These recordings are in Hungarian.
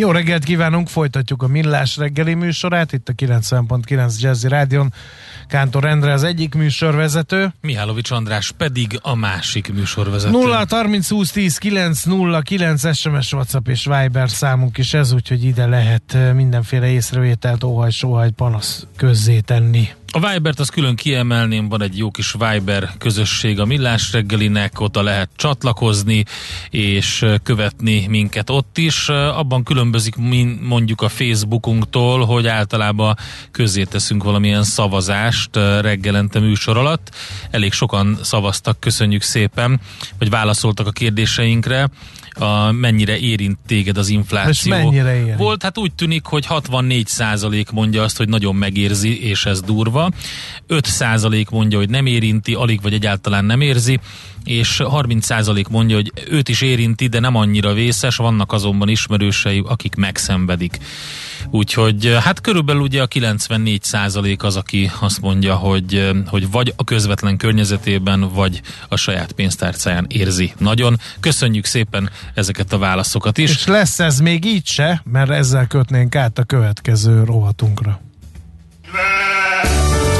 Jó reggelt kívánunk, folytatjuk a Millás reggeli műsorát, itt a 90.9 Jazzy Rádion. Kántor Endre az egyik műsorvezető. Mihálovics András pedig a másik műsorvezető. 0 30 20 10 9 0 9 SMS, WhatsApp és Viber számunk is ez, úgyhogy ide lehet mindenféle észrevételt, óhaj, sóhaj, panasz közzé tenni. A Vibert az külön kiemelném, van egy jó kis Viber közösség a Millás reggelinek, oda lehet csatlakozni és követni minket ott is. Abban különbözik mondjuk a Facebookunktól, hogy általában közé teszünk valamilyen szavazást reggelente műsor alatt. Elég sokan szavaztak, köszönjük szépen, hogy válaszoltak a kérdéseinkre a, mennyire érint téged az infláció. És mennyire érint? Volt, hát úgy tűnik, hogy 64% mondja azt, hogy nagyon megérzi, és ez durva. 5% mondja, hogy nem érinti, alig vagy egyáltalán nem érzi, és 30% mondja, hogy őt is érinti, de nem annyira vészes, vannak azonban ismerősei, akik megszenvedik. Úgyhogy hát körülbelül ugye a 94 százalék az, aki azt mondja, hogy, hogy vagy a közvetlen környezetében, vagy a saját pénztárcáján érzi. Nagyon köszönjük szépen ezeket a válaszokat is. És lesz ez még így se, mert ezzel kötnénk át a következő rovatunkra.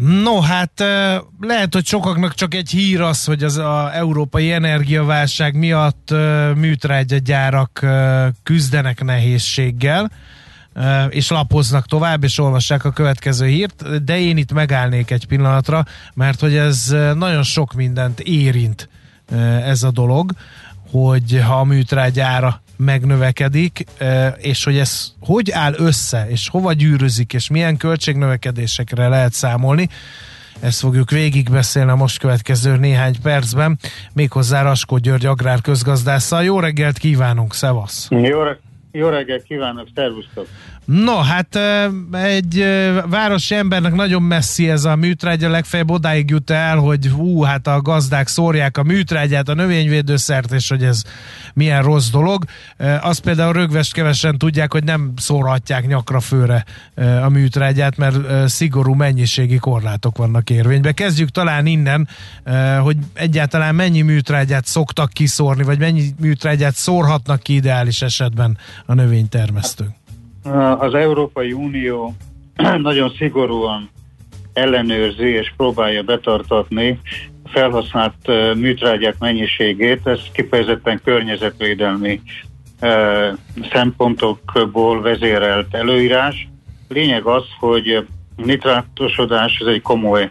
No, hát lehet, hogy sokaknak csak egy hír az, hogy az a európai energiaválság miatt műtrágyagyárak küzdenek nehézséggel, és lapoznak tovább, és olvassák a következő hírt, de én itt megállnék egy pillanatra, mert hogy ez nagyon sok mindent érint ez a dolog, hogy ha a műtrágyára megnövekedik, és hogy ez hogy áll össze, és hova gyűrözik, és milyen költségnövekedésekre lehet számolni, ezt fogjuk végigbeszélni a most következő néhány percben, méghozzá Raskó György agrár közgazdásszal. Jó reggelt kívánunk, szevasz! Jó, jó reggelt kívánok, szervusztok! No, hát egy városi embernek nagyon messzi ez a műtrágya, legfeljebb odáig jut el, hogy hú, hát a gazdák szórják a műtrágyát, a növényvédőszert, és hogy ez milyen rossz dolog. Azt például rögvest kevesen tudják, hogy nem szórhatják nyakra főre a műtrágyát, mert szigorú mennyiségi korlátok vannak érvényben. Kezdjük talán innen, hogy egyáltalán mennyi műtrágyát szoktak kiszórni, vagy mennyi műtrágyát szórhatnak ki ideális esetben a növénytermesztők az Európai Unió nagyon szigorúan ellenőrzi és próbálja betartatni felhasznált műtrágyák mennyiségét, ez kifejezetten környezetvédelmi szempontokból vezérelt előírás. Lényeg az, hogy nitrátosodás ez egy komoly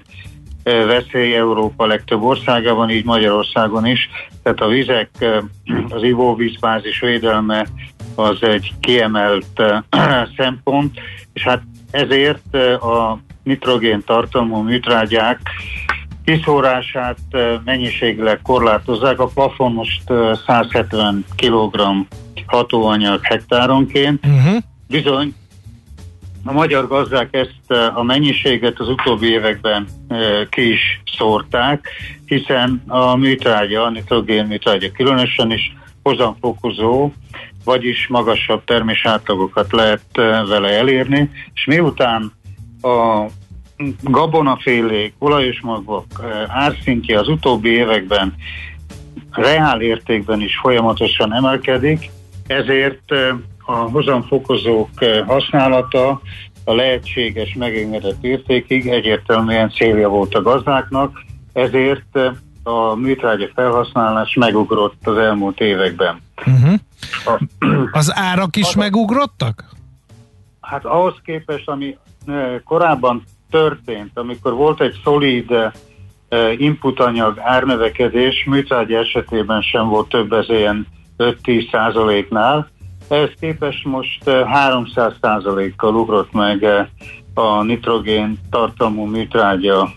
veszély Európa legtöbb országában, így Magyarországon is. Tehát a vizek, az ivóvízbázis védelme az egy kiemelt szempont, és hát ezért a nitrogén tartalmú műtrágyák kiszórását mennyiségileg korlátozzák. A plafon most 170 kg hatóanyag hektáronként. Uh-huh. Bizony, a magyar gazdák ezt a mennyiséget az utóbbi években ki is szórták, hiszen a műtrágya, a nitrogén műtrágya különösen is hozamfokozó, vagyis magasabb termés átlagokat lehet vele elérni, és miután a gabonafélék, olajos magok árszintje az utóbbi években reál értékben is folyamatosan emelkedik, ezért a hozamfokozók használata a lehetséges megengedett értékig egyértelműen célja volt a gazdáknak, ezért a műtrágya felhasználás megugrott az elmúlt években. Uh-huh. Az árak is az megugrottak? Hát ahhoz képest, ami korábban történt, amikor volt egy szolid inputanyag árnövekedés, műtrágya esetében sem volt több ez ilyen 5-10 százaléknál, ehhez képest most 300 százalékkal ugrott meg a nitrogén tartalmú műtrágya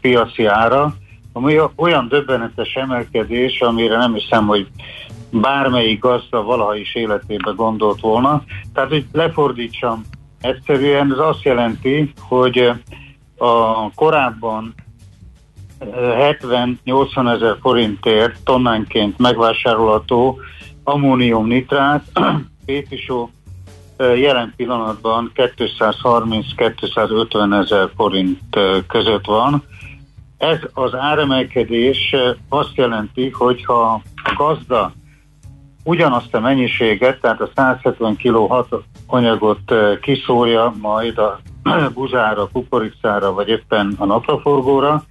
piaci ára, ami olyan döbbenetes emelkedés, amire nem hiszem, hogy bármelyik gazda valaha is életébe gondolt volna. Tehát, hogy lefordítsam, egyszerűen ez azt jelenti, hogy a korábban 70-80 ezer forintért tonnánként megvásárolható ammónium nitrát, Pétisó jelen pillanatban 230-250 ezer forint között van. Ez az áremelkedés azt jelenti, hogy ha a gazda ugyanazt a mennyiséget, tehát a 170 kg anyagot kiszórja majd a buzára, kukoricára, vagy éppen a napraforgóra,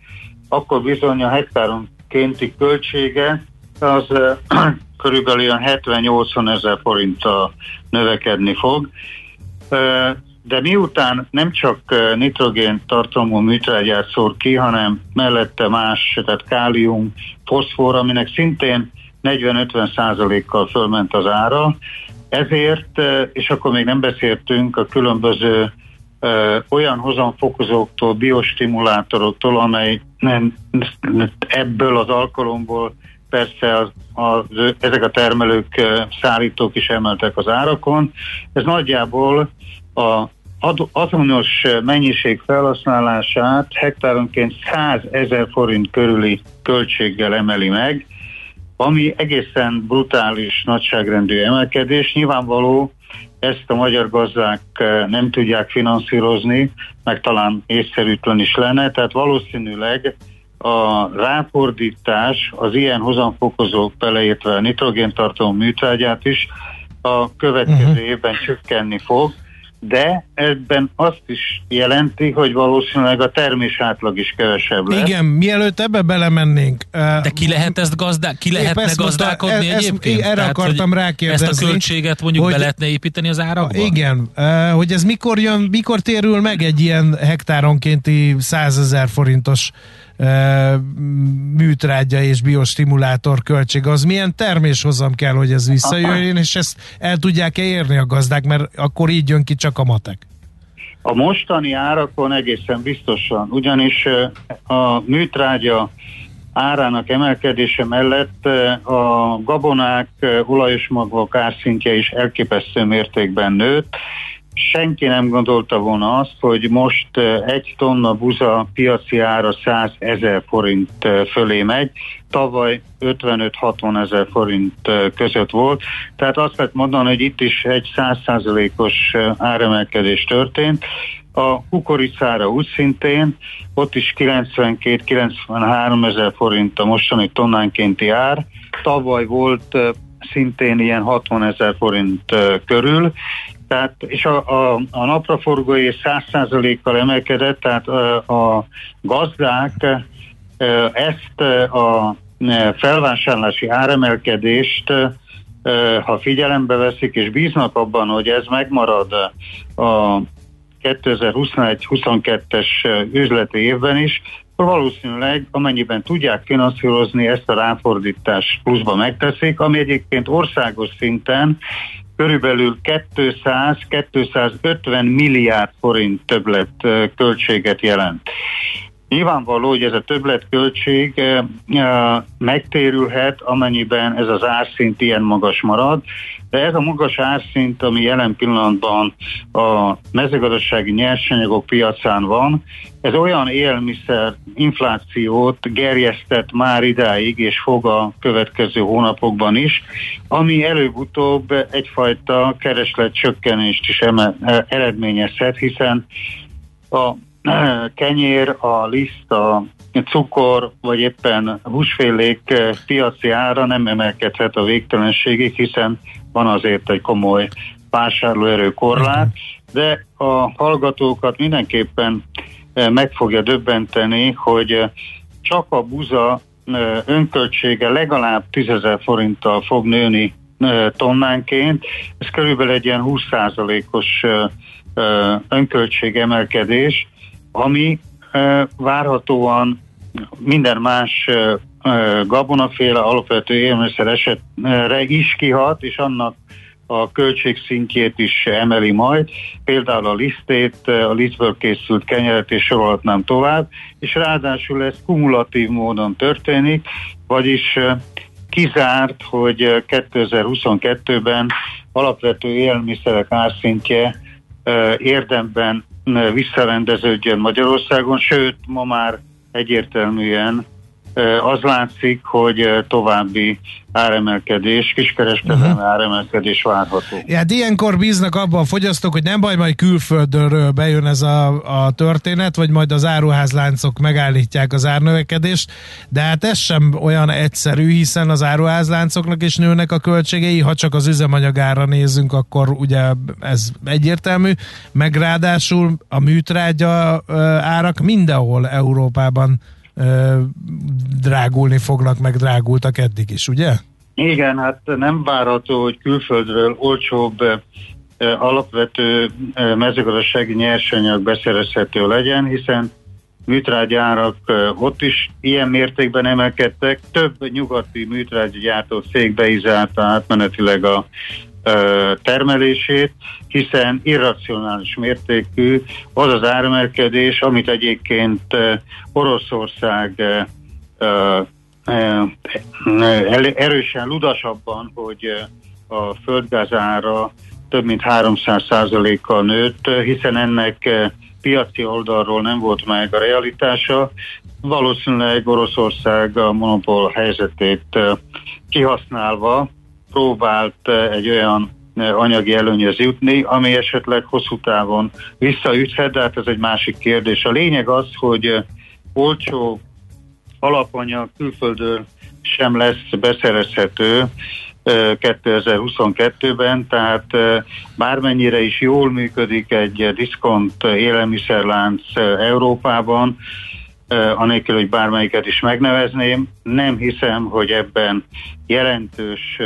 akkor bizony a hektáronkénti költsége az körülbelül 70-80 ezer forinttal növekedni fog. De miután nem csak nitrogén tartalmú műtrágyát szór ki, hanem mellette más, tehát kálium, foszfor, aminek szintén 40-50 százalékkal fölment az ára, ezért, és akkor még nem beszéltünk a különböző olyan hozamfokozóktól, biostimulátoroktól, amely nem, ebből az alkalomból persze az, az, ezek a termelők, szállítók is emeltek az árakon. Ez nagyjából a azonos mennyiség felhasználását hektáronként 100 ezer forint körüli költséggel emeli meg, ami egészen brutális nagyságrendű emelkedés. Nyilvánvaló, ezt a magyar gazdák nem tudják finanszírozni, meg talán észszerűtlen is lenne, tehát valószínűleg a ráfordítás az ilyen hozamfokozók beleértve a nitrogéntartalom műtrágyát is a következő uh-huh. évben csökkenni fog, de ebben azt is jelenti, hogy valószínűleg a termés átlag is kevesebb lesz. Igen, mielőtt ebbe belemennénk. De ki lehet ezt gazdá- ki lehetne gazdálkodni ezt, egyébként? Erre Tehát, akartam rákérdezni. Ezt a költséget mondjuk hogy, be lehetne építeni az árakba? Igen, hogy ez mikor jön, mikor térül meg egy ilyen hektáronkénti 100 ezer forintos műtrágya és biostimulátor költség, az milyen terméshozam kell, hogy ez visszajöjjön, és ezt el tudják-e érni a gazdák, mert akkor így jön ki csak a matek. A mostani árakon egészen biztosan, ugyanis a műtrágya árának emelkedése mellett a gabonák, olajos magok árszintje is elképesztő mértékben nőtt, senki nem gondolta volna azt, hogy most egy tonna buza piaci ára 100 ezer forint fölé megy, tavaly 55-60 ezer forint között volt, tehát azt lehet mondani, hogy itt is egy 100%-os áremelkedés történt, a kukoricára úgy szintén, ott is 92-93 ezer forint a mostani tonnánkénti ár, tavaly volt szintén ilyen 60 ezer forint körül, tehát, és a, a, a napraforgói 100%-kal emelkedett, tehát a gazdák ezt a felvásárlási áremelkedést ha figyelembe veszik és bíznak abban, hogy ez megmarad a 2021-22-es üzleti évben is, akkor valószínűleg amennyiben tudják finanszírozni ezt a ráfordítást pluszba megteszik, ami egyébként országos szinten körülbelül 200-250 milliárd forint többlet költséget jelent. Nyilvánvaló, hogy ez a többletköltség megtérülhet, amennyiben ez az árszint ilyen magas marad, de ez a magas árszint, ami jelen pillanatban a mezőgazdasági nyersanyagok piacán van, ez olyan élelmiszer inflációt gerjesztett már idáig, és fog a következő hónapokban is, ami előbb-utóbb egyfajta kereslet csökkenést is eredményezhet, hiszen a kenyér, a liszt, a cukor, vagy éppen húsfélék piaci ára nem emelkedhet a végtelenségig, hiszen van azért egy komoly vásárlóerő korlát, de a hallgatókat mindenképpen meg fogja döbbenteni, hogy csak a buza önköltsége legalább 10 ezer forinttal fog nőni tonnánként. Ez körülbelül egy ilyen 20%-os önköltség emelkedés, ami várhatóan minden más gabonaféle alapvető élelmiszer esetre is kihat, és annak a költségszintjét is emeli majd, például a lisztét, a lisztből készült kenyeret és sorolhatnám tovább, és ráadásul ez kumulatív módon történik, vagyis kizárt, hogy 2022-ben alapvető élelmiszerek árszintje érdemben visszarendeződjön Magyarországon, sőt ma már egyértelműen az látszik, hogy további áremelkedés, kiskereskedelmi uh-huh. áremelkedés várható. Ja, hát ilyenkor bíznak abban a fogyasztók, hogy nem baj, majd külföldről bejön ez a, a történet, vagy majd az áruházláncok megállítják az árnövekedést, de hát ez sem olyan egyszerű, hiszen az áruházláncoknak is nőnek a költségei, ha csak az üzemanyagára nézünk, akkor ugye ez egyértelmű, meg ráadásul a műtrágya árak mindenhol Európában drágulni fognak, meg drágultak eddig is, ugye? Igen, hát nem várható, hogy külföldről olcsóbb alapvető mezőgazdasági nyersanyag beszerezhető legyen, hiszen műtrágyárak ott is ilyen mértékben emelkedtek. Több nyugati műtrágygyártó cég beizálta átmenetileg a termelését, hiszen irracionális mértékű az az áremelkedés, amit egyébként Oroszország erősen ludasabban, hogy a földgázára több mint 300%-kal nőtt, hiszen ennek piaci oldalról nem volt meg a realitása. Valószínűleg Oroszország a monopól helyzetét kihasználva próbált eh, egy olyan eh, anyagi előnyöz jutni, ami esetleg hosszú távon visszaüthet, de hát ez egy másik kérdés. A lényeg az, hogy eh, olcsó alapanyag külföldön sem lesz beszerezhető 2022-ben, tehát bármennyire is jól működik egy diszkont élelmiszerlánc Európában, anélkül, hogy bármelyiket is megnevezném, nem hiszem, hogy ebben jelentős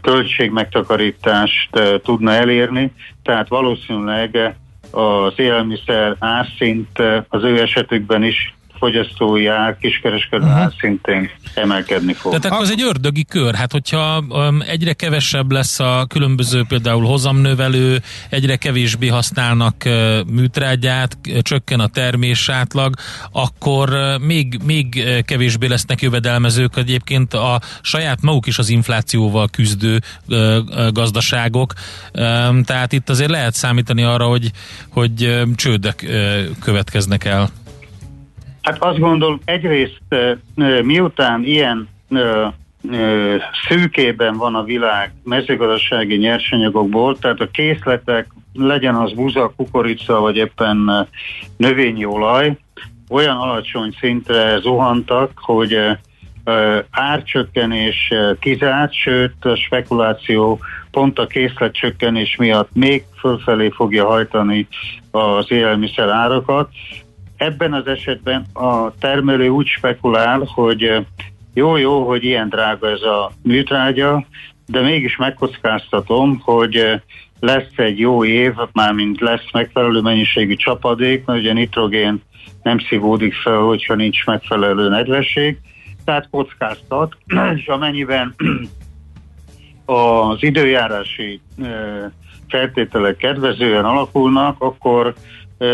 költségmegtakarítást tudna elérni, tehát valószínűleg az élelmiszer árszint az ő esetükben is fogyasztói ár, kiskereskedelmi uh-huh. szintén emelkedni fog. Tehát akkor ez egy ördögi kör. Hát hogyha um, egyre kevesebb lesz a különböző például hozamnövelő, egyre kevésbé használnak uh, műtrágyát, csökken a termés átlag, akkor uh, még, még kevésbé lesznek jövedelmezők egyébként a saját maguk is az inflációval küzdő uh, gazdaságok. Um, tehát itt azért lehet számítani arra, hogy, hogy csődök következnek el. Hát azt gondolom, egyrészt miután ilyen szűkében van a világ mezőgazdasági nyersanyagokból, tehát a készletek, legyen az buza, kukorica, vagy éppen növényi olaj, olyan alacsony szintre zuhantak, hogy árcsökkenés kizárt, sőt a spekuláció pont a készletcsökkenés miatt még fölfelé fogja hajtani az élelmiszer árakat. Ebben az esetben a termelő úgy spekulál, hogy jó-jó, hogy ilyen drága ez a műtrágya, de mégis megkockáztatom, hogy lesz egy jó év, mármint lesz megfelelő mennyiségű csapadék, mert ugye nitrogén nem szívódik fel, hogyha nincs megfelelő nedvesség, tehát kockáztat, és amennyiben az időjárási feltételek kedvezően alakulnak, akkor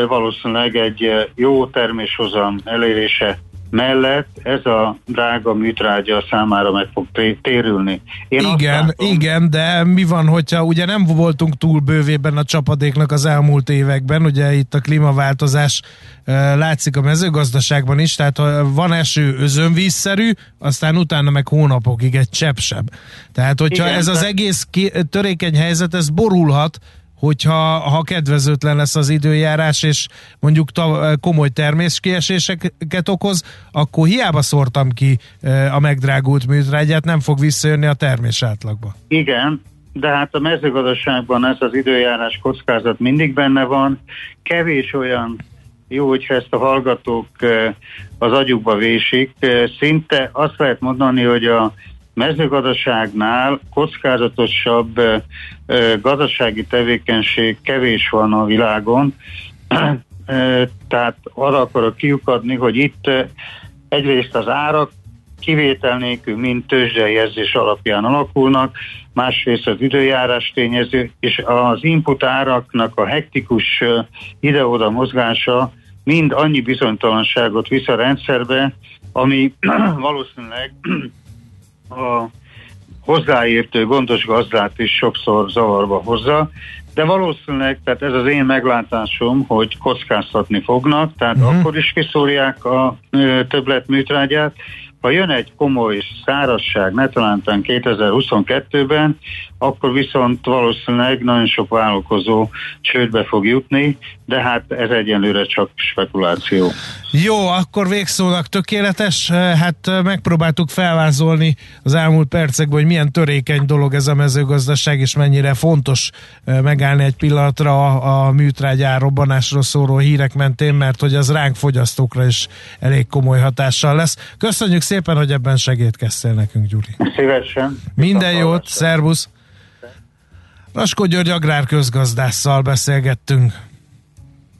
valószínűleg egy jó terméshozam elérése mellett ez a drága műtrágya számára meg fog térülni. Én igen, látom, igen, de mi van, hogyha ugye nem voltunk túl bővében a csapadéknak az elmúlt években, ugye itt a klímaváltozás látszik a mezőgazdaságban is, tehát ha van eső özönvízszerű, aztán utána meg hónapokig egy csepp sem. Tehát hogyha igen, ez az egész törékeny helyzet, ez borulhat, hogyha ha kedvezőtlen lesz az időjárás, és mondjuk ta, komoly terméskieséseket okoz, akkor hiába szórtam ki a megdrágult műtrágyát, nem fog visszajönni a termés átlagba. Igen, de hát a mezőgazdaságban ez az időjárás kockázat mindig benne van. Kevés olyan jó, hogyha ezt a hallgatók az agyukba vésik. Szinte azt lehet mondani, hogy a mezőgazdaságnál kockázatosabb gazdasági tevékenység kevés van a világon, tehát arra akarok kiukadni, hogy itt egyrészt az árak kivétel nélkül mind tőzsdejelzés alapján alakulnak, másrészt az időjárás tényező, és az input áraknak a hektikus ide-oda mozgása mind annyi bizonytalanságot visz a rendszerbe, ami valószínűleg a hozzáértő gondos gazdát is sokszor zavarba hozza, de valószínűleg, tehát ez az én meglátásom, hogy kockáztatni fognak, tehát uh-huh. akkor is kiszórják a többlet műtrágyát, ha jön egy komoly szárazság, ne talántán 2022-ben, akkor viszont valószínűleg nagyon sok vállalkozó csődbe fog jutni, de hát ez egyenlőre csak spekuláció. Jó, akkor végszónak tökéletes. Hát megpróbáltuk felvázolni az elmúlt percekben, hogy milyen törékeny dolog ez a mezőgazdaság, és mennyire fontos megállni egy pillanatra a, a műtrágyár robbanásról szóló hírek mentén, mert hogy az ránk fogyasztókra is elég komoly hatással lesz. Köszönjük szépen, hogy ebben segítkeztél nekünk, Gyuri. Szívesen. Minden jót, szervusz! Raskó György agrárközgazdásszal beszélgettünk.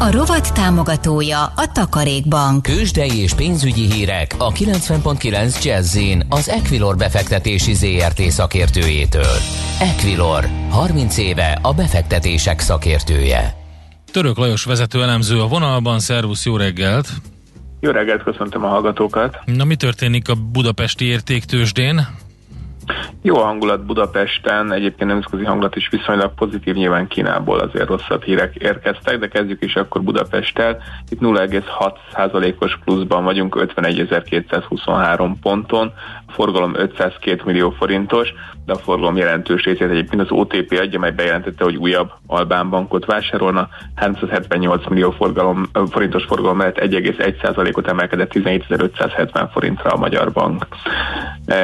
A rovat támogatója a Takarékbank. Kősdei és pénzügyi hírek a 90.9 jazz az Equilor befektetési ZRT szakértőjétől. Equilor, 30 éve a befektetések szakértője. Török Lajos vezető elemző a vonalban, szervusz, jó reggelt! Jó reggelt, köszöntöm a hallgatókat! Na mi történik a budapesti értéktősdén? Jó a hangulat Budapesten, egyébként nemzetközi hangulat is viszonylag pozitív, nyilván Kínából azért rosszabb hírek érkeztek, de kezdjük is akkor Budapesttel. Itt 0,6%-os pluszban vagyunk, 51.223 ponton, forgalom 502 millió forintos, de a forgalom jelentős részét egyébként az OTP adja, mely bejelentette, hogy újabb Albán bankot vásárolna. 378 millió forgalom, forintos forgalom mellett 1,1%-ot emelkedett 17.570 forintra a Magyar Bank.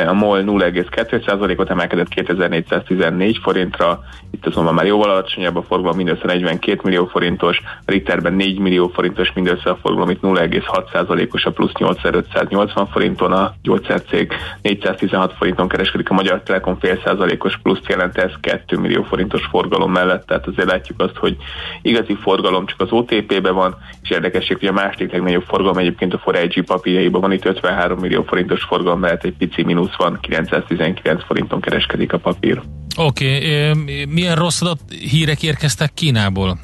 A MOL 0,2%-ot emelkedett 2414 forintra, itt azonban már jóval alacsonyabb a forgalom, mindössze 42 millió forintos, a Ritterben 4 millió forintos mindössze a forgalom, itt 0,6%-os a plusz 8580 forinton, a gyógyszercég 416 forinton kereskedik, a Magyar Telekom fél százalékos pluszt jelent ez 2 millió forintos forgalom mellett, tehát azért látjuk azt, hogy igazi forgalom csak az OTP-be van, és érdekesség, hogy a második legnagyobb forgalom egyébként a Forage papírjaiban van, itt 53 millió forintos forgalom mellett egy pici mínusz van, 919 forinton kereskedik a papír. Oké, okay. milyen rossz adat hírek érkeztek Kínából?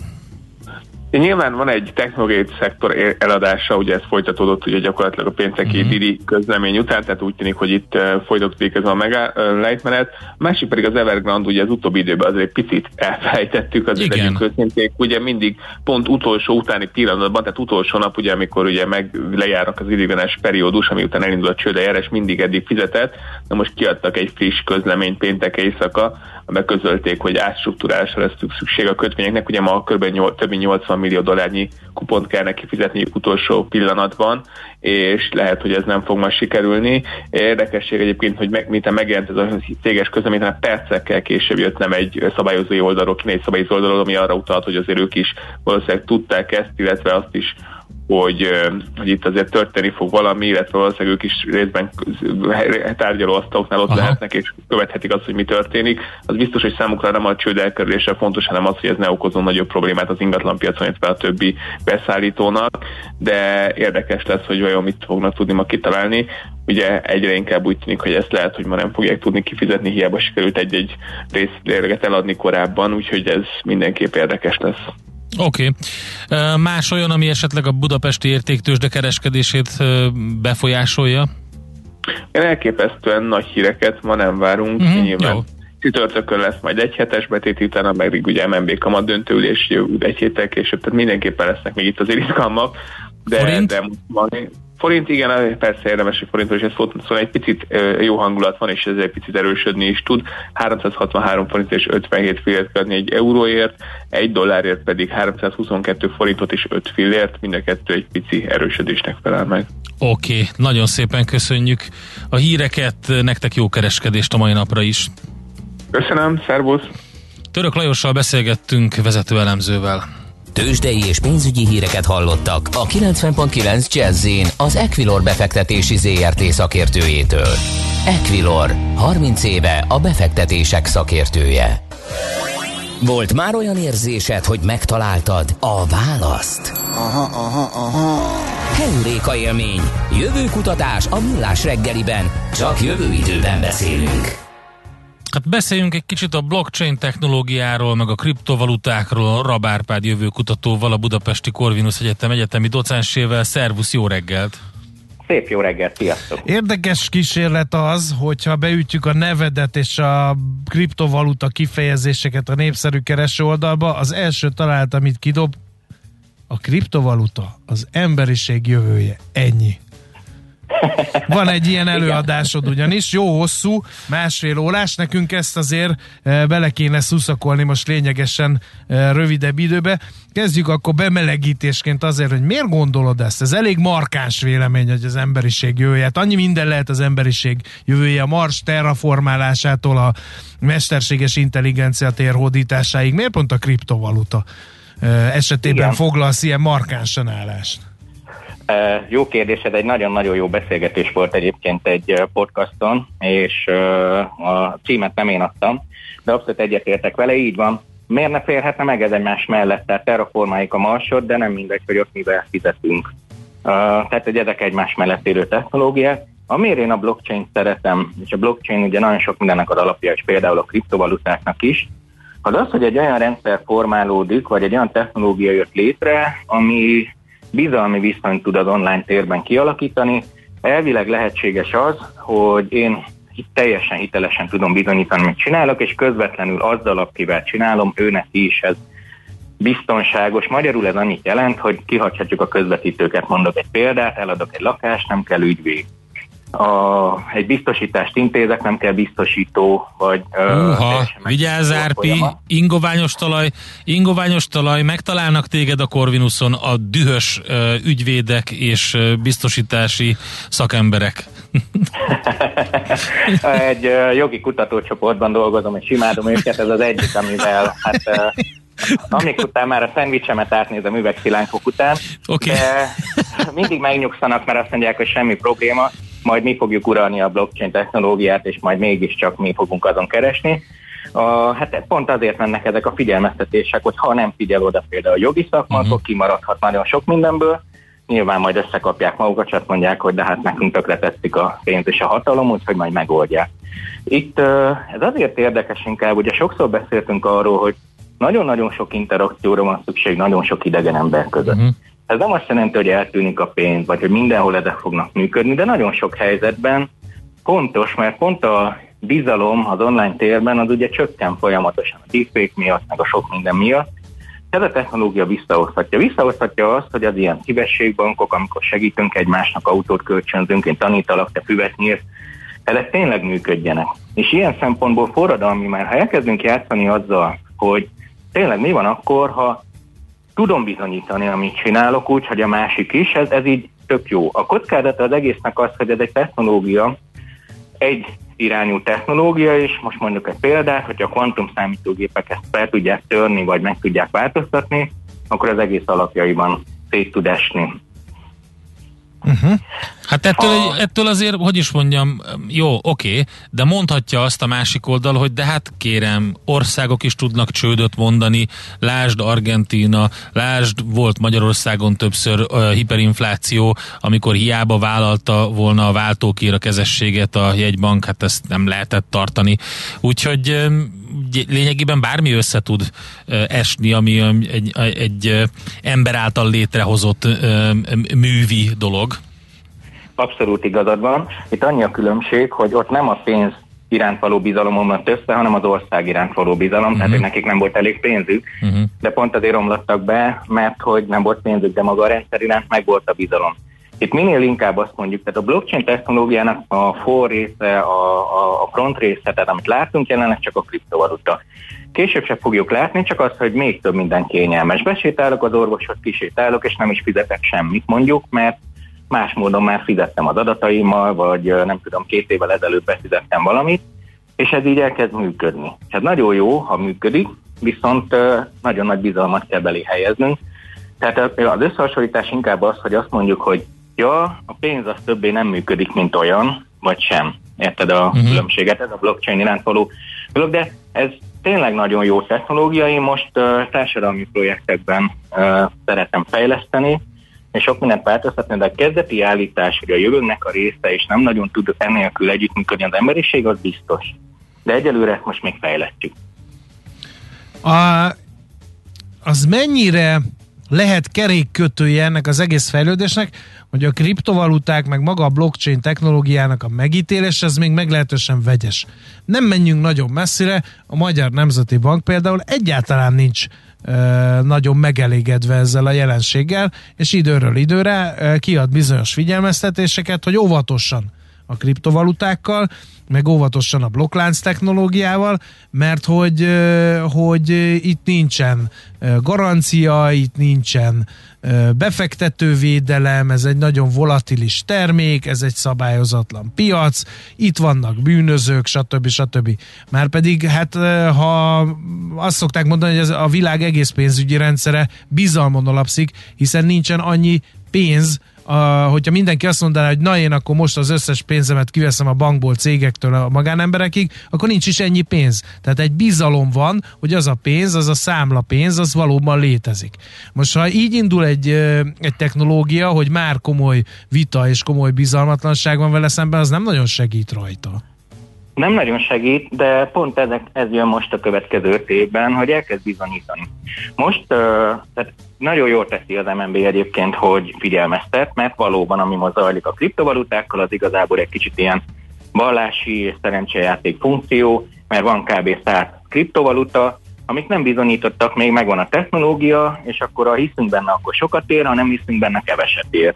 Nyilván van egy technológiai szektor eladása, ugye ez folytatódott ugye gyakorlatilag a pénteki uh-huh. Didi közlemény után, tehát úgy tűnik, hogy itt folytatódik ez a lejtmenet. A másik pedig az Evergrande, ugye az utóbbi időben azért egy picit elfelejtettük, az legyünk őszinték, ugye mindig pont utolsó utáni pillanatban, tehát utolsó nap, ugye amikor ugye meg lejárnak az ideiglenes periódus, ami után elindul a csődejárás, mindig eddig fizetett, de most kiadtak egy friss közleményt péntek éjszaka, beközölték, hogy átstruktúrálásra lesz szükség a kötvényeknek. Ugye ma kb. 8, több mint 80 millió dollárnyi kupont kell neki fizetni utolsó pillanatban, és lehet, hogy ez nem fog majd sikerülni. Érdekesség egyébként, hogy meg, mint megjelent ez a céges közlemény, hát percekkel később jött nem egy szabályozói oldalról, kínai szabályozó oldalról, ami arra utalt, hogy azért ők is valószínűleg tudták ezt, illetve azt is hogy, hogy itt azért történni fog valami, illetve valószínűleg ők is részben tárgyalóasztaloknál ott Aha. lehetnek, és követhetik azt, hogy mi történik. Az biztos, hogy számukra nem a csőd elkerülése fontos, hanem az, hogy ez ne okozon nagyobb problémát az ingatlanpiacon, illetve a többi beszállítónak, de érdekes lesz, hogy vajon mit fognak tudni ma kitalálni. Ugye egyre inkább úgy tűnik, hogy ezt lehet, hogy ma nem fogják tudni kifizetni, hiába sikerült egy-egy részt eladni korábban, úgyhogy ez mindenképp érdekes lesz. Oké. Okay. Más olyan, ami esetleg a budapesti értéktősde kereskedését befolyásolja? Én elképesztően nagy híreket ma nem várunk. Uh-huh. Nyilván Jó. csütörtökön lesz majd egy hetes betét, utána ugye MNB kamat döntőülés egy héttel később, tehát mindenképpen lesznek még itt az izgalmak. De, Forint? de Forint, igen, persze érdemes, hogy forintról is szót szóval egy picit jó hangulat van, és ez egy picit erősödni is tud. 363 forint és 57 fillért adni egy euróért, egy dollárért pedig 322 forintot és 5 fillért, mind a kettő egy pici erősödésnek felel meg. Oké, okay, nagyon szépen köszönjük a híreket, nektek jó kereskedést a mai napra is. Köszönöm, szervusz! Török Lajossal beszélgettünk vezető elemzővel. Tőzsdei és pénzügyi híreket hallottak a 90.9 jazz az Equilor befektetési ZRT szakértőjétől. Equilor, 30 éve a befektetések szakértője. Volt már olyan érzésed, hogy megtaláltad a választ? Aha, aha, aha. Heuréka élmény, jövőkutatás a millás reggeliben, csak jövő időben beszélünk. Hát beszéljünk egy kicsit a blockchain technológiáról, meg a kriptovalutákról, Rabárpád jövőkutatóval, a Budapesti Corvinus Egyetem egyetemi docensével. Szervusz, jó reggelt! Szép jó reggelt, sziasztok! Érdekes kísérlet az, hogyha beütjük a nevedet és a kriptovaluta kifejezéseket a népszerű kereső oldalba, az első találat, amit kidob, a kriptovaluta az emberiség jövője. Ennyi. Van egy ilyen előadásod ugyanis, jó hosszú, másfél órás, nekünk ezt azért e, bele kéne szuszakolni most lényegesen e, rövidebb időbe. Kezdjük akkor bemelegítésként azért, hogy miért gondolod ezt? Ez elég markáns vélemény, hogy az emberiség jövője. Hát annyi minden lehet az emberiség jövője, a Mars terraformálásától a mesterséges intelligencia térhódításáig. Miért pont a kriptovaluta e, esetében Igen. foglalsz ilyen markánsan állást? Jó kérdésed, egy nagyon-nagyon jó beszélgetés volt egyébként egy podcaston, és a címet nem én adtam, de abszolút egyetértek vele, így van. Miért ne férhetne meg ez egymás mellett? Tehát terraformáljuk a marsot, de nem mindegy, hogy ott mivel fizetünk. Tehát, hogy ezek egymás mellett élő technológiák. Amiért én a blockchain szeretem, és a blockchain ugye nagyon sok mindennek az alapja, és például a kriptovalutáknak is, az az, hogy egy olyan rendszer formálódik, vagy egy olyan technológia jött létre, ami bizalmi viszonyt tud az online térben kialakítani. Elvileg lehetséges az, hogy én teljesen hitelesen tudom bizonyítani, mit csinálok, és közvetlenül azzal, akivel csinálom, őnek is ez biztonságos. Magyarul ez annyit jelent, hogy kihagyhatjuk a közvetítőket, mondok egy példát, eladok egy lakást, nem kell ügyvéd a, egy biztosítást intézek, nem kell biztosító, vagy... Uha, vigyázz Árpi, ingoványos talaj, ingoványos talaj, megtalálnak téged a Corvinuson a dühös uh, ügyvédek és uh, biztosítási szakemberek. egy uh, jogi kutatócsoportban dolgozom, és imádom őket, ez az egyik, amivel hát uh, amik után már a szendvicsemet átnézem üvegszilánkok után, okay. de mindig megnyugszanak, mert azt mondják, hogy semmi probléma, majd mi fogjuk uralni a blockchain technológiát, és majd mégiscsak mi fogunk azon keresni. A, hát pont azért mennek ezek a figyelmeztetések, hogy ha nem figyel oda például a jogi szakma, uh-huh. akkor kimaradhat nagyon sok mindenből, nyilván majd összekapják magukat, csak mondják, hogy de hát nekünk tökre tetszik a pénz és a hatalom, úgyhogy majd megoldják. Itt ez azért érdekes inkább, ugye sokszor beszéltünk arról, hogy nagyon-nagyon sok interakcióra van szükség nagyon sok idegen ember között. Uh-huh. Ez nem azt jelenti, hogy eltűnik a pénz, vagy hogy mindenhol ezek fognak működni, de nagyon sok helyzetben fontos, mert pont a bizalom az online térben az ugye csökken folyamatosan a deepfake miatt, meg a sok minden miatt. Ez a technológia visszahozhatja. Visszahozhatja azt, hogy az ilyen szívességbankok, amikor segítünk egymásnak, autót kölcsönzünk, én tanítalak, te füvet nyírsz, ezek tényleg működjenek. És ilyen szempontból forradalmi már, ha elkezdünk játszani azzal, hogy tényleg mi van akkor, ha tudom bizonyítani, amit csinálok úgy, hogy a másik is, ez, ez így tök jó. A kockázata az egésznek az, hogy ez egy technológia, egy irányú technológia, és most mondjuk egy példát, hogyha a kvantum számítógépek ezt fel tudják törni, vagy meg tudják változtatni, akkor az egész alapjaiban szét tud esni. Uh-huh. Hát ettől, a... ettől azért, hogy is mondjam, jó, oké, de mondhatja azt a másik oldal, hogy de hát kérem, országok is tudnak csődöt mondani, lásd Argentína, lásd, volt Magyarországon többször uh, hiperinfláció, amikor hiába vállalta volna a váltókér a kezességet a jegybank, hát ezt nem lehetett tartani. Úgyhogy um, lényegében bármi össze tud esni, ami egy, egy ember által létrehozott művi dolog. Abszolút igazad van. Itt annyi a különbség, hogy ott nem a pénz iránt való bizalomon van össze, hanem az ország iránt való bizalom, uh-huh. tehát hogy nekik nem volt elég pénzük, uh-huh. de pont azért romlottak be, mert hogy nem volt pénzük, de maga a rendszer iránt meg volt a bizalom. Itt minél inkább azt mondjuk, tehát a blockchain technológiának a for része, a, a, a front része, tehát amit látunk jelenleg csak a kriptovaluta. Később sem fogjuk látni, csak az, hogy még több minden kényelmes. Besétálok az orvoshoz, kisétálok, és nem is fizetek semmit mondjuk, mert más módon már fizettem az adataimmal, vagy nem tudom, két évvel ezelőtt befizettem valamit, és ez így elkezd működni. Ez nagyon jó, ha működik, viszont nagyon nagy bizalmat kell belé helyeznünk. Tehát az összehasonlítás inkább az, hogy azt mondjuk, hogy ja, a pénz az többé nem működik, mint olyan, vagy sem. Érted a uh-huh. különbséget? Ez a blockchain iránt való dolog, de ez tényleg nagyon jó technológia. Én most uh, társadalmi projektekben uh, szeretem fejleszteni, és sok mindent változtatni, de a kezdeti állítás, hogy a jövőnek a része, és nem nagyon tud ennélkül együttműködni az emberiség, az biztos. De egyelőre most még fejlesztjük. A, az mennyire lehet kerékkötője ennek az egész fejlődésnek, hogy a kriptovaluták, meg maga a blockchain technológiának a megítélés, ez még meglehetősen vegyes. Nem menjünk nagyon messzire, a Magyar Nemzeti Bank például egyáltalán nincs nagyon megelégedve ezzel a jelenséggel, és időről időre kiad bizonyos figyelmeztetéseket, hogy óvatosan a kriptovalutákkal, meg óvatosan a blokklánc technológiával, mert hogy, hogy itt nincsen garancia, itt nincsen befektetővédelem, ez egy nagyon volatilis termék, ez egy szabályozatlan piac, itt vannak bűnözők, stb. stb. Már pedig, hát ha azt szokták mondani, hogy ez a világ egész pénzügyi rendszere bizalmon alapszik, hiszen nincsen annyi pénz, hogyha mindenki azt mondaná, hogy na én akkor most az összes pénzemet kiveszem a bankból, cégektől a magánemberekig, akkor nincs is ennyi pénz. Tehát egy bizalom van, hogy az a pénz, az a számla pénz, az valóban létezik. Most ha így indul egy, egy technológia, hogy már komoly vita és komoly bizalmatlanság van vele szemben, az nem nagyon segít rajta. Nem nagyon segít, de pont ez, ez jön most a következő évben, hogy elkezd bizonyítani. Most uh, tehát nagyon jól teszi az MNB egyébként, hogy figyelmeztet, mert valóban, ami ma zajlik a kriptovalutákkal, az igazából egy kicsit ilyen vallási és szerencsejáték funkció, mert van kb. 100 kriptovaluta, amik nem bizonyítottak, még megvan a technológia, és akkor ha hiszünk benne, akkor sokat ér, ha nem hiszünk benne, keveset ér.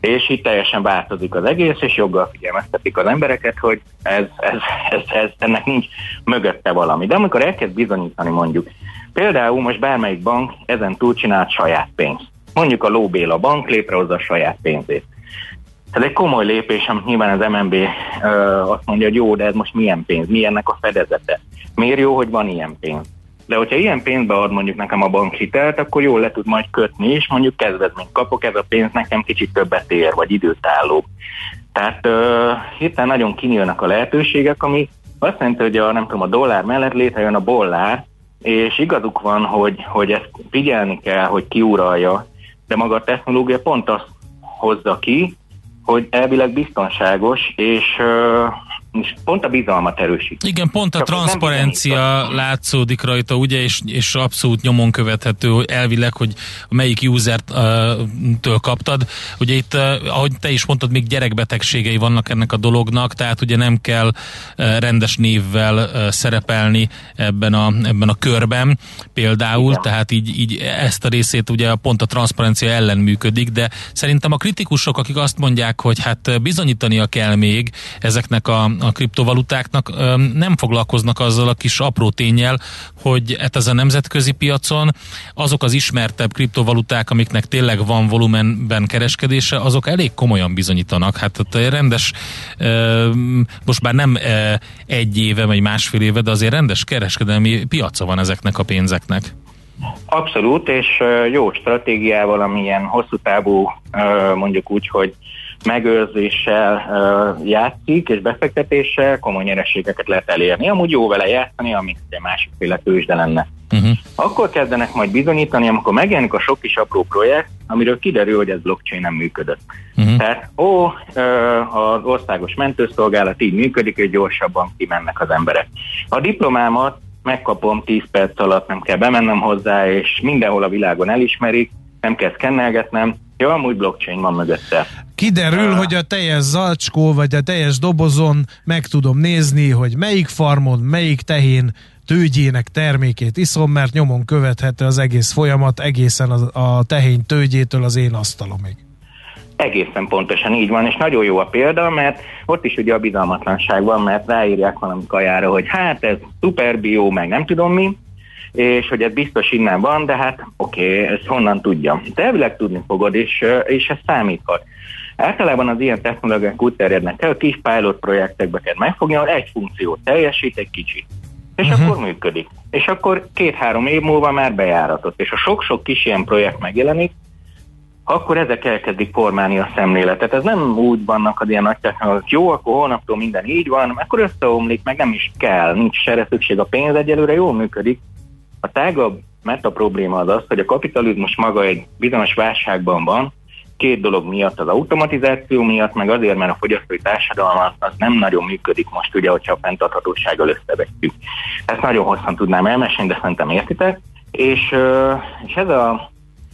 És itt teljesen változik az egész, és joggal figyelmeztetik az embereket, hogy ez, ez, ez, ez, ennek nincs mögötte valami. De amikor elkezd bizonyítani mondjuk, például most bármelyik bank ezen túl csinált saját pénzt. Mondjuk a Lóbéla bank létrehozza a saját pénzét. Ez egy komoly lépés, amit nyilván az MNB azt mondja, hogy jó, de ez most milyen pénz, milyennek a fedezete. Miért jó, hogy van ilyen pénz? De hogyha ilyen pénzbe ad mondjuk nekem a bank hitelt, akkor jól le tud majd kötni, és mondjuk kezdvezményt kapok, ez a pénz nekem kicsit többet ér, vagy időtálló. Tehát uh, hirtelen nagyon kinyílnak a lehetőségek, ami azt jelenti, hogy a, nem tudom, a dollár mellett létrejön a bollár, és igazuk van, hogy, hogy ezt figyelni kell, hogy kiuralja, de maga a technológia pont azt hozza ki, hogy elvileg biztonságos, és és pont a bizalmat erősít. Igen, pont a Csak transzparencia látszódik rajta, ugye, és, és abszolút nyomon követhető, elvileg, hogy melyik user-től kaptad. Ugye itt, ahogy te is mondtad, még gyerekbetegségei vannak ennek a dolognak, tehát ugye nem kell rendes névvel szerepelni ebben a, ebben a körben például, Igen. tehát így, így ezt a részét ugye pont a transzparencia ellen működik, de szerintem a kritikusok, akik azt mondják, hogy hát bizonyítania kell még ezeknek a, a kriptovalutáknak nem foglalkoznak azzal a kis apró tényel, hogy hát ez a nemzetközi piacon azok az ismertebb kriptovaluták, amiknek tényleg van volumenben kereskedése, azok elég komolyan bizonyítanak. Hát a rendes, most már nem egy éve, vagy másfél éve, de azért rendes kereskedelmi piaca van ezeknek a pénzeknek. Abszolút, és jó stratégiával, amilyen hosszú távú, mondjuk úgy, hogy megőrzéssel játszik, és befektetéssel komoly nyereségeket lehet elérni. Amúgy jó vele játszani, ami egy másikféle tőzsde lenne. Uh-huh. Akkor kezdenek majd bizonyítani, amikor megjelenik a sok kis apró projekt, amiről kiderül, hogy ez blockchain nem működött. Uh-huh. Tehát, ó, az országos mentőszolgálat így működik, hogy gyorsabban kimennek az emberek. A diplomámat megkapom 10 perc alatt, nem kell bemennem hozzá, és mindenhol a világon elismerik, nem kell szkennelgetnem, jó, amúgy blockchain van mögötte. Kiderül, uh, hogy a teljes zacskó, vagy a teljes dobozon meg tudom nézni, hogy melyik farmon, melyik tehén tőgyének termékét iszom, mert nyomon követhető az egész folyamat egészen a, a tehén tőgyétől az én asztalomig. Egészen pontosan így van, és nagyon jó a példa, mert ott is ugye a bizalmatlanság van, mert ráírják valami kajára, hogy hát ez szuper bio, meg nem tudom mi, és hogy ez biztos innen van, de hát oké, okay, ezt honnan tudja. Te elvileg tudni fogod, és, és ez számíthat. Általában az ilyen technológiák úgy terjednek el, kis pilot projektekbe kell megfogni, ahol egy funkciót teljesít egy kicsit. És uh-huh. akkor működik. És akkor két-három év múlva már bejáratott. És a sok-sok kis ilyen projekt megjelenik, akkor ezek elkezdik formálni a szemléletet. Ez nem úgy vannak az ilyen nagy technológiák, jó, akkor holnaptól minden így van, akkor összeomlik, meg nem is kell, nincs erre szükség. A pénz egyelőre jól működik. A tágabb meta probléma az az, hogy a kapitalizmus maga egy bizonyos válságban van, két dolog miatt, az automatizáció miatt, meg azért, mert a fogyasztói társadalom az nem nagyon működik most, ugye, hogyha a fenntarthatósággal összevetjük. Ezt nagyon hosszan tudnám elmesélni, de szerintem értitek. És, és ez a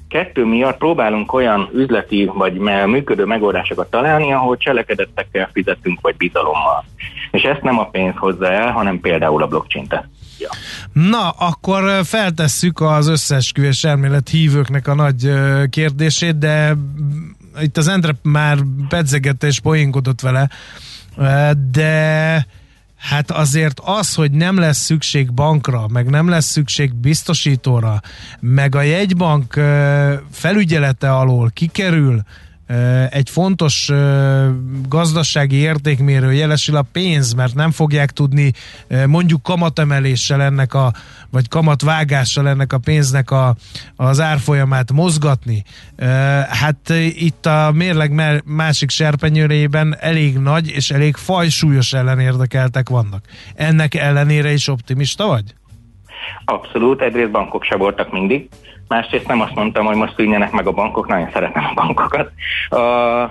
kettő miatt próbálunk olyan üzleti vagy működő megoldásokat találni, ahol cselekedettekkel fizetünk, vagy bizalommal. És ezt nem a pénz hozza el, hanem például a blockchain Ja. Na, akkor feltesszük az összeesküvés elmélet hívőknek a nagy kérdését, de itt az Endre már pedzegette és poénkodott vele, de Hát azért az, hogy nem lesz szükség bankra, meg nem lesz szükség biztosítóra, meg a jegybank felügyelete alól kikerül egy fontos gazdasági értékmérő jelesül a pénz, mert nem fogják tudni mondjuk kamatemeléssel ennek a, vagy kamatvágással ennek a pénznek a, az árfolyamát mozgatni. Hát itt a mérleg másik serpenyőrében elég nagy és elég fajsúlyos ellenérdekeltek vannak. Ennek ellenére is optimista vagy? Abszolút, egyrészt bankok se voltak mindig Másrészt nem azt mondtam, hogy most szűnjenek meg a bankok, nagyon szeretem a bankokat. A, a,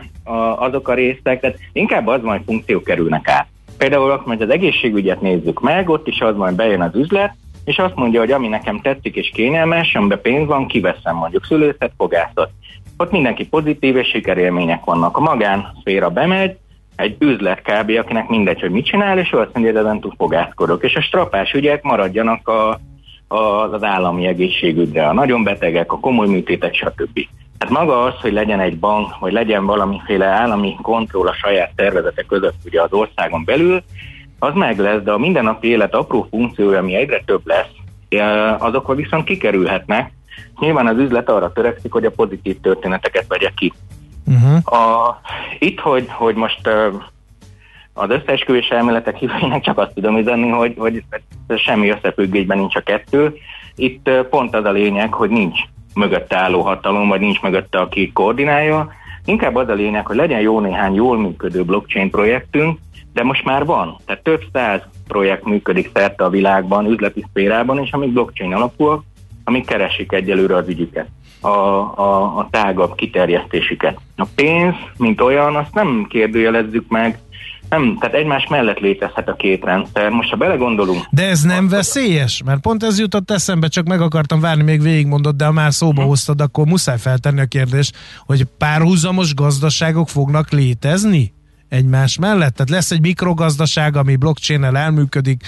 azok a részek, tehát inkább az majd funkciók kerülnek át. Például, hogy az egészségügyet nézzük meg, ott is az majd bejön az üzlet, és azt mondja, hogy ami nekem tetszik és kényelmes, amiben pénz van, kiveszem mondjuk szülőszet, fogászat. Ott mindenki pozitív és sikerélmények vannak. A magán szféra bemegy, egy üzlet kb., akinek mindegy, hogy mit csinál, és ő azt mondja, hogy ezen túl fogászkodok. És a strapás ügyek maradjanak a, az állami egészségügyre, a nagyon betegek, a komoly műtétek, stb. Hát maga az, hogy legyen egy bank, vagy legyen valamiféle állami kontroll a saját szervezete között ugye az országon belül, az meg lesz, de a mindennapi élet apró funkciója, ami egyre több lesz, azokról viszont kikerülhetnek. Nyilván az üzlet arra törekszik, hogy a pozitív történeteket vegye ki. Uh-huh. A, itt, hogy, hogy most az összeesküvés elméletek hívőinek csak azt tudom üzenni, hogy, hogy semmi összefüggésben nincs a kettő. Itt pont az a lényeg, hogy nincs mögötte álló hatalom, vagy nincs mögötte, aki koordinálja. Inkább az a lényeg, hogy legyen jó néhány jól működő blockchain projektünk, de most már van. Tehát több száz projekt működik szerte a világban, üzleti szférában, és amik blockchain alapúak, amik keresik egyelőre az ügyüket, a, a, a tágabb kiterjesztésüket. A pénz, mint olyan, azt nem kérdőjelezzük meg, nem, tehát egymás mellett létezhet a két rendszer. Most ha belegondolunk... De ez nem veszélyes? Mert pont ez jutott eszembe, csak meg akartam várni, még végigmondod, de ha már szóba hm. hoztad, akkor muszáj feltenni a kérdést, hogy párhuzamos gazdaságok fognak létezni? Egymás mellett? Tehát lesz egy mikrogazdaság, ami blockchain-el elműködik,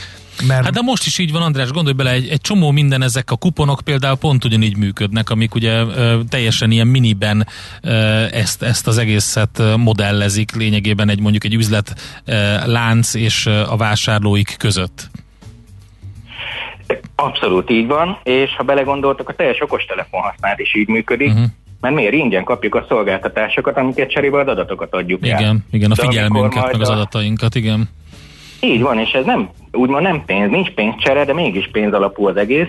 mert... Hát de most is így van, András, gondolj bele, egy, egy csomó minden ezek a kuponok például pont ugyanígy működnek, amik ugye ö, teljesen ilyen miniben ö, ezt, ezt az egészet modellezik, lényegében egy mondjuk egy üzlet ö, lánc és a vásárlóik között. Abszolút így van, és ha belegondoltak, a teljes okostelefon használat is így működik. Uh-huh mert miért ingyen kapjuk a szolgáltatásokat, amiket cserébe az adatokat adjuk igen, el. Igen, a figyelmünket, meg az adatainkat, igen. Így van, és ez nem, úgymond nem pénz, nincs pénzcsere, de mégis pénz alapú az egész.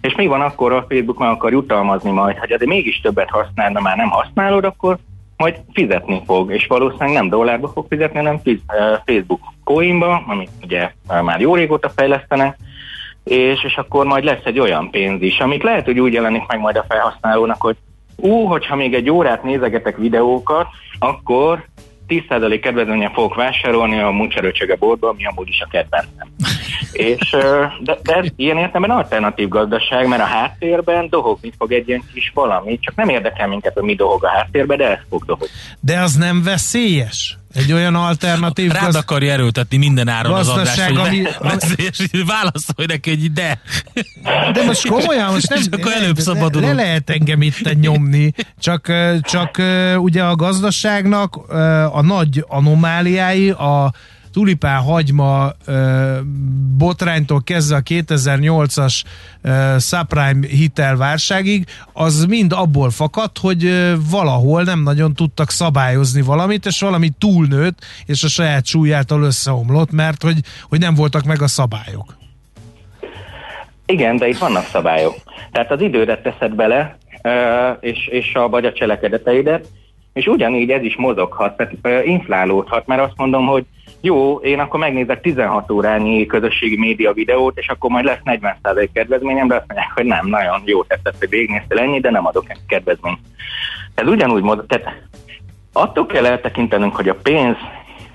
És mi van akkor, a Facebook meg akar jutalmazni majd, hogy azért mégis többet használna, már nem használod, akkor majd fizetni fog, és valószínűleg nem dollárba fog fizetni, hanem eh, Facebook coinba, amit ugye már jó régóta fejlesztenek, és, és akkor majd lesz egy olyan pénz is, amit lehet, hogy úgy jelenik meg majd a felhasználónak, hogy ú, hogyha még egy órát nézegetek videókat, akkor 10% kedvezményen fogok vásárolni a muncserőcsöge boltba, ami amúgy is a kedvencem. És, de, de ez ilyen értelemben alternatív gazdaság, mert a háttérben dohogni fog egy ilyen kis valami, csak nem érdekel minket, hogy mi dohog a háttérben, de ez fog dohogni. De az nem veszélyes? Egy olyan alternatív... Rád gaz... akarja erőltetni minden áron az adás, hogy ami... Ne, válaszolj neki egy de. De most komolyan, most nem... És akkor előbb szabadulunk. Le, le lehet engem itt nyomni, csak, csak ugye a gazdaságnak a nagy anomáliái, a tulipán hagyma ö, botránytól kezdve a 2008-as ö, subprime hitelválságig, az mind abból fakadt, hogy valahol nem nagyon tudtak szabályozni valamit, és valami túlnőtt, és a saját súlyától összeomlott, mert hogy, hogy nem voltak meg a szabályok. Igen, de itt vannak szabályok. Tehát az időre teszed bele, és, és a, vagy a cselekedeteidet, és ugyanígy ez is mozoghat, tehát inflálódhat, mert azt mondom, hogy jó, én akkor megnézek 16 órányi közösségi média videót, és akkor majd lesz 40% kedvezményem, de azt mondják, hogy nem, nagyon jó tetszett, hogy végignéztél ennyi, de nem adok kedvezményt. Ez ugyanúgy mozog, tehát attól kell eltekintenünk, hogy a pénz,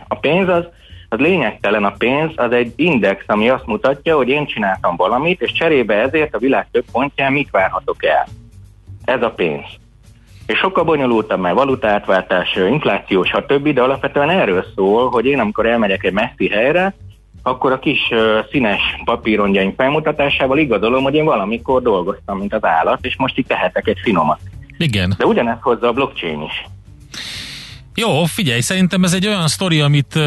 a pénz az, az lényegtelen a pénz, az egy index, ami azt mutatja, hogy én csináltam valamit, és cserébe ezért a világ több pontján mit várhatok el. Ez a pénz és sokkal bonyolultabb, mert valutátváltás, infláció, stb., de alapvetően erről szól, hogy én amikor elmegyek egy messzi helyre, akkor a kis uh, színes papírongyaim felmutatásával igazolom, hogy én valamikor dolgoztam, mint az állat, és most itt tehetek egy finomat. Igen. De ugyanezt hozza a blockchain is. Jó, figyelj, szerintem ez egy olyan sztori, amit uh,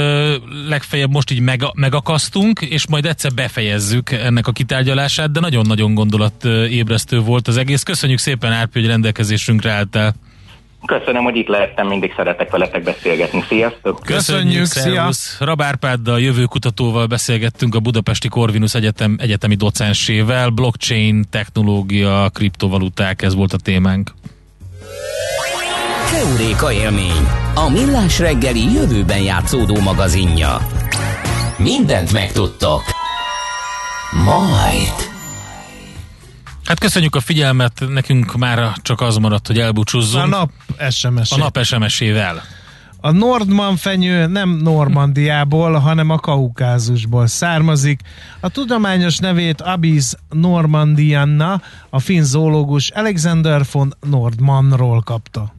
legfeljebb most így meg, megakasztunk, és majd egyszer befejezzük ennek a kitárgyalását, de nagyon-nagyon gondolatébresztő volt az egész. Köszönjük szépen, Árpi, hogy rendelkezésünkre álltál. Köszönöm, hogy itt lehettem, mindig szeretek veletek beszélgetni. Sziasztok! Köszönjük, szia! Rabárpáddal, jövő kutatóval beszélgettünk a Budapesti Corvinus Egyetem egyetemi docensével, blockchain, technológia, kriptovaluták, ez volt a témánk. Heuréka élmény, a millás reggeli jövőben játszódó magazinja. Mindent megtudtok. Majd. Hát köszönjük a figyelmet, nekünk már csak az maradt, hogy elbúcsúzzunk. A nap SMS. A nap SMS-ével. A Nordman fenyő nem Normandiából, hanem a Kaukázusból származik. A tudományos nevét Abis normandianna a finn zoológus Alexander von Nordmanról kapta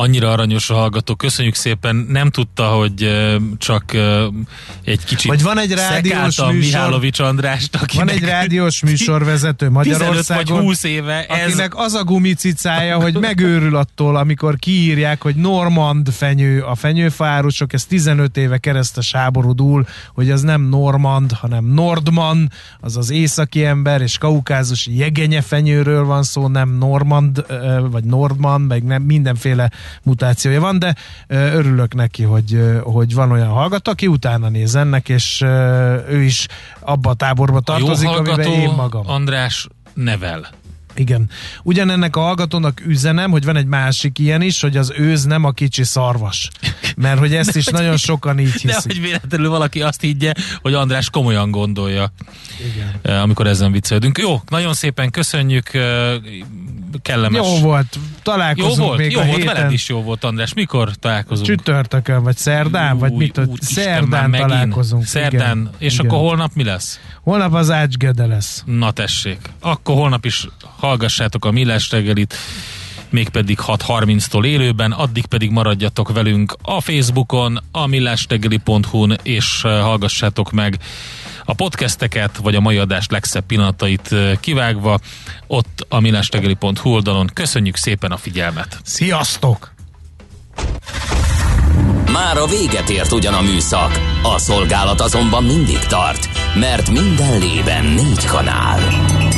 annyira aranyos a hallgató, köszönjük szépen, nem tudta, hogy csak egy kicsit Vagy van egy rádiós műsor, Mihálovics Andrást, akinek van egy rádiós műsorvezető Magyarországon, vagy 20 éve, ez... akinek az a gumicicája, hogy megőrül attól, amikor kiírják, hogy Normand fenyő, a fenyőfárusok, ez 15 éve keresztes háború dúl, hogy az nem Normand, hanem Nordman, az az északi ember, és kaukázusi jegenye fenyőről van szó, nem Normand, vagy Nordman, meg nem mindenféle mutációja van, de örülök neki, hogy, hogy van olyan hallgató, aki utána néz ennek, és ő is abba a táborba tartozik, a amiben én magam. András nevel. Igen. Ugyanennek a hallgatónak üzenem, hogy van egy másik ilyen is, hogy az őz nem a kicsi szarvas. Mert hogy ezt is nagyon sokan így hiszik. De hogy véletlenül valaki azt higgye, hogy András komolyan gondolja. Igen. Eh, amikor ezen viccelődünk. Jó, nagyon szépen köszönjük. Eh, kellemes. Jó volt. Találkozunk jó volt, még jó a volt, héten. veled is jó volt, András. Mikor találkozunk? Csütörtökön, vagy szerdán, vagy mit? Ú, szerdán találkozunk. Szerdán. Igen. És Igen. akkor holnap mi lesz? Holnap az Ácsgede lesz. Na tessék. Akkor holnap is hallgassátok a Millás reggelit, mégpedig 6.30-tól élőben, addig pedig maradjatok velünk a Facebookon, a millástegeli.hu-n, és eh, hallgassátok meg a podcasteket, vagy a mai adás legszebb pillanatait eh, kivágva, ott a millástegeli.hu oldalon. Köszönjük szépen a figyelmet! Sziasztok! Már a véget ért ugyan a műszak, a szolgálat azonban mindig tart, mert minden lében négy kanál.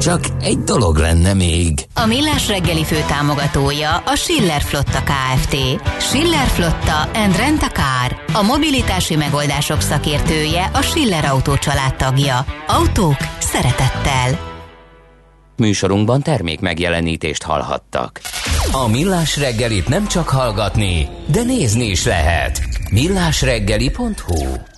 Csak egy dolog lenne még. A Millás reggeli fő támogatója a Schiller Flotta KFT. Schiller Flotta and Rent a Car. A mobilitási megoldások szakértője a Schiller Autó tagja. Autók szeretettel. Műsorunkban termék megjelenítést hallhattak. A Millás reggelit nem csak hallgatni, de nézni is lehet millásreggeli.hu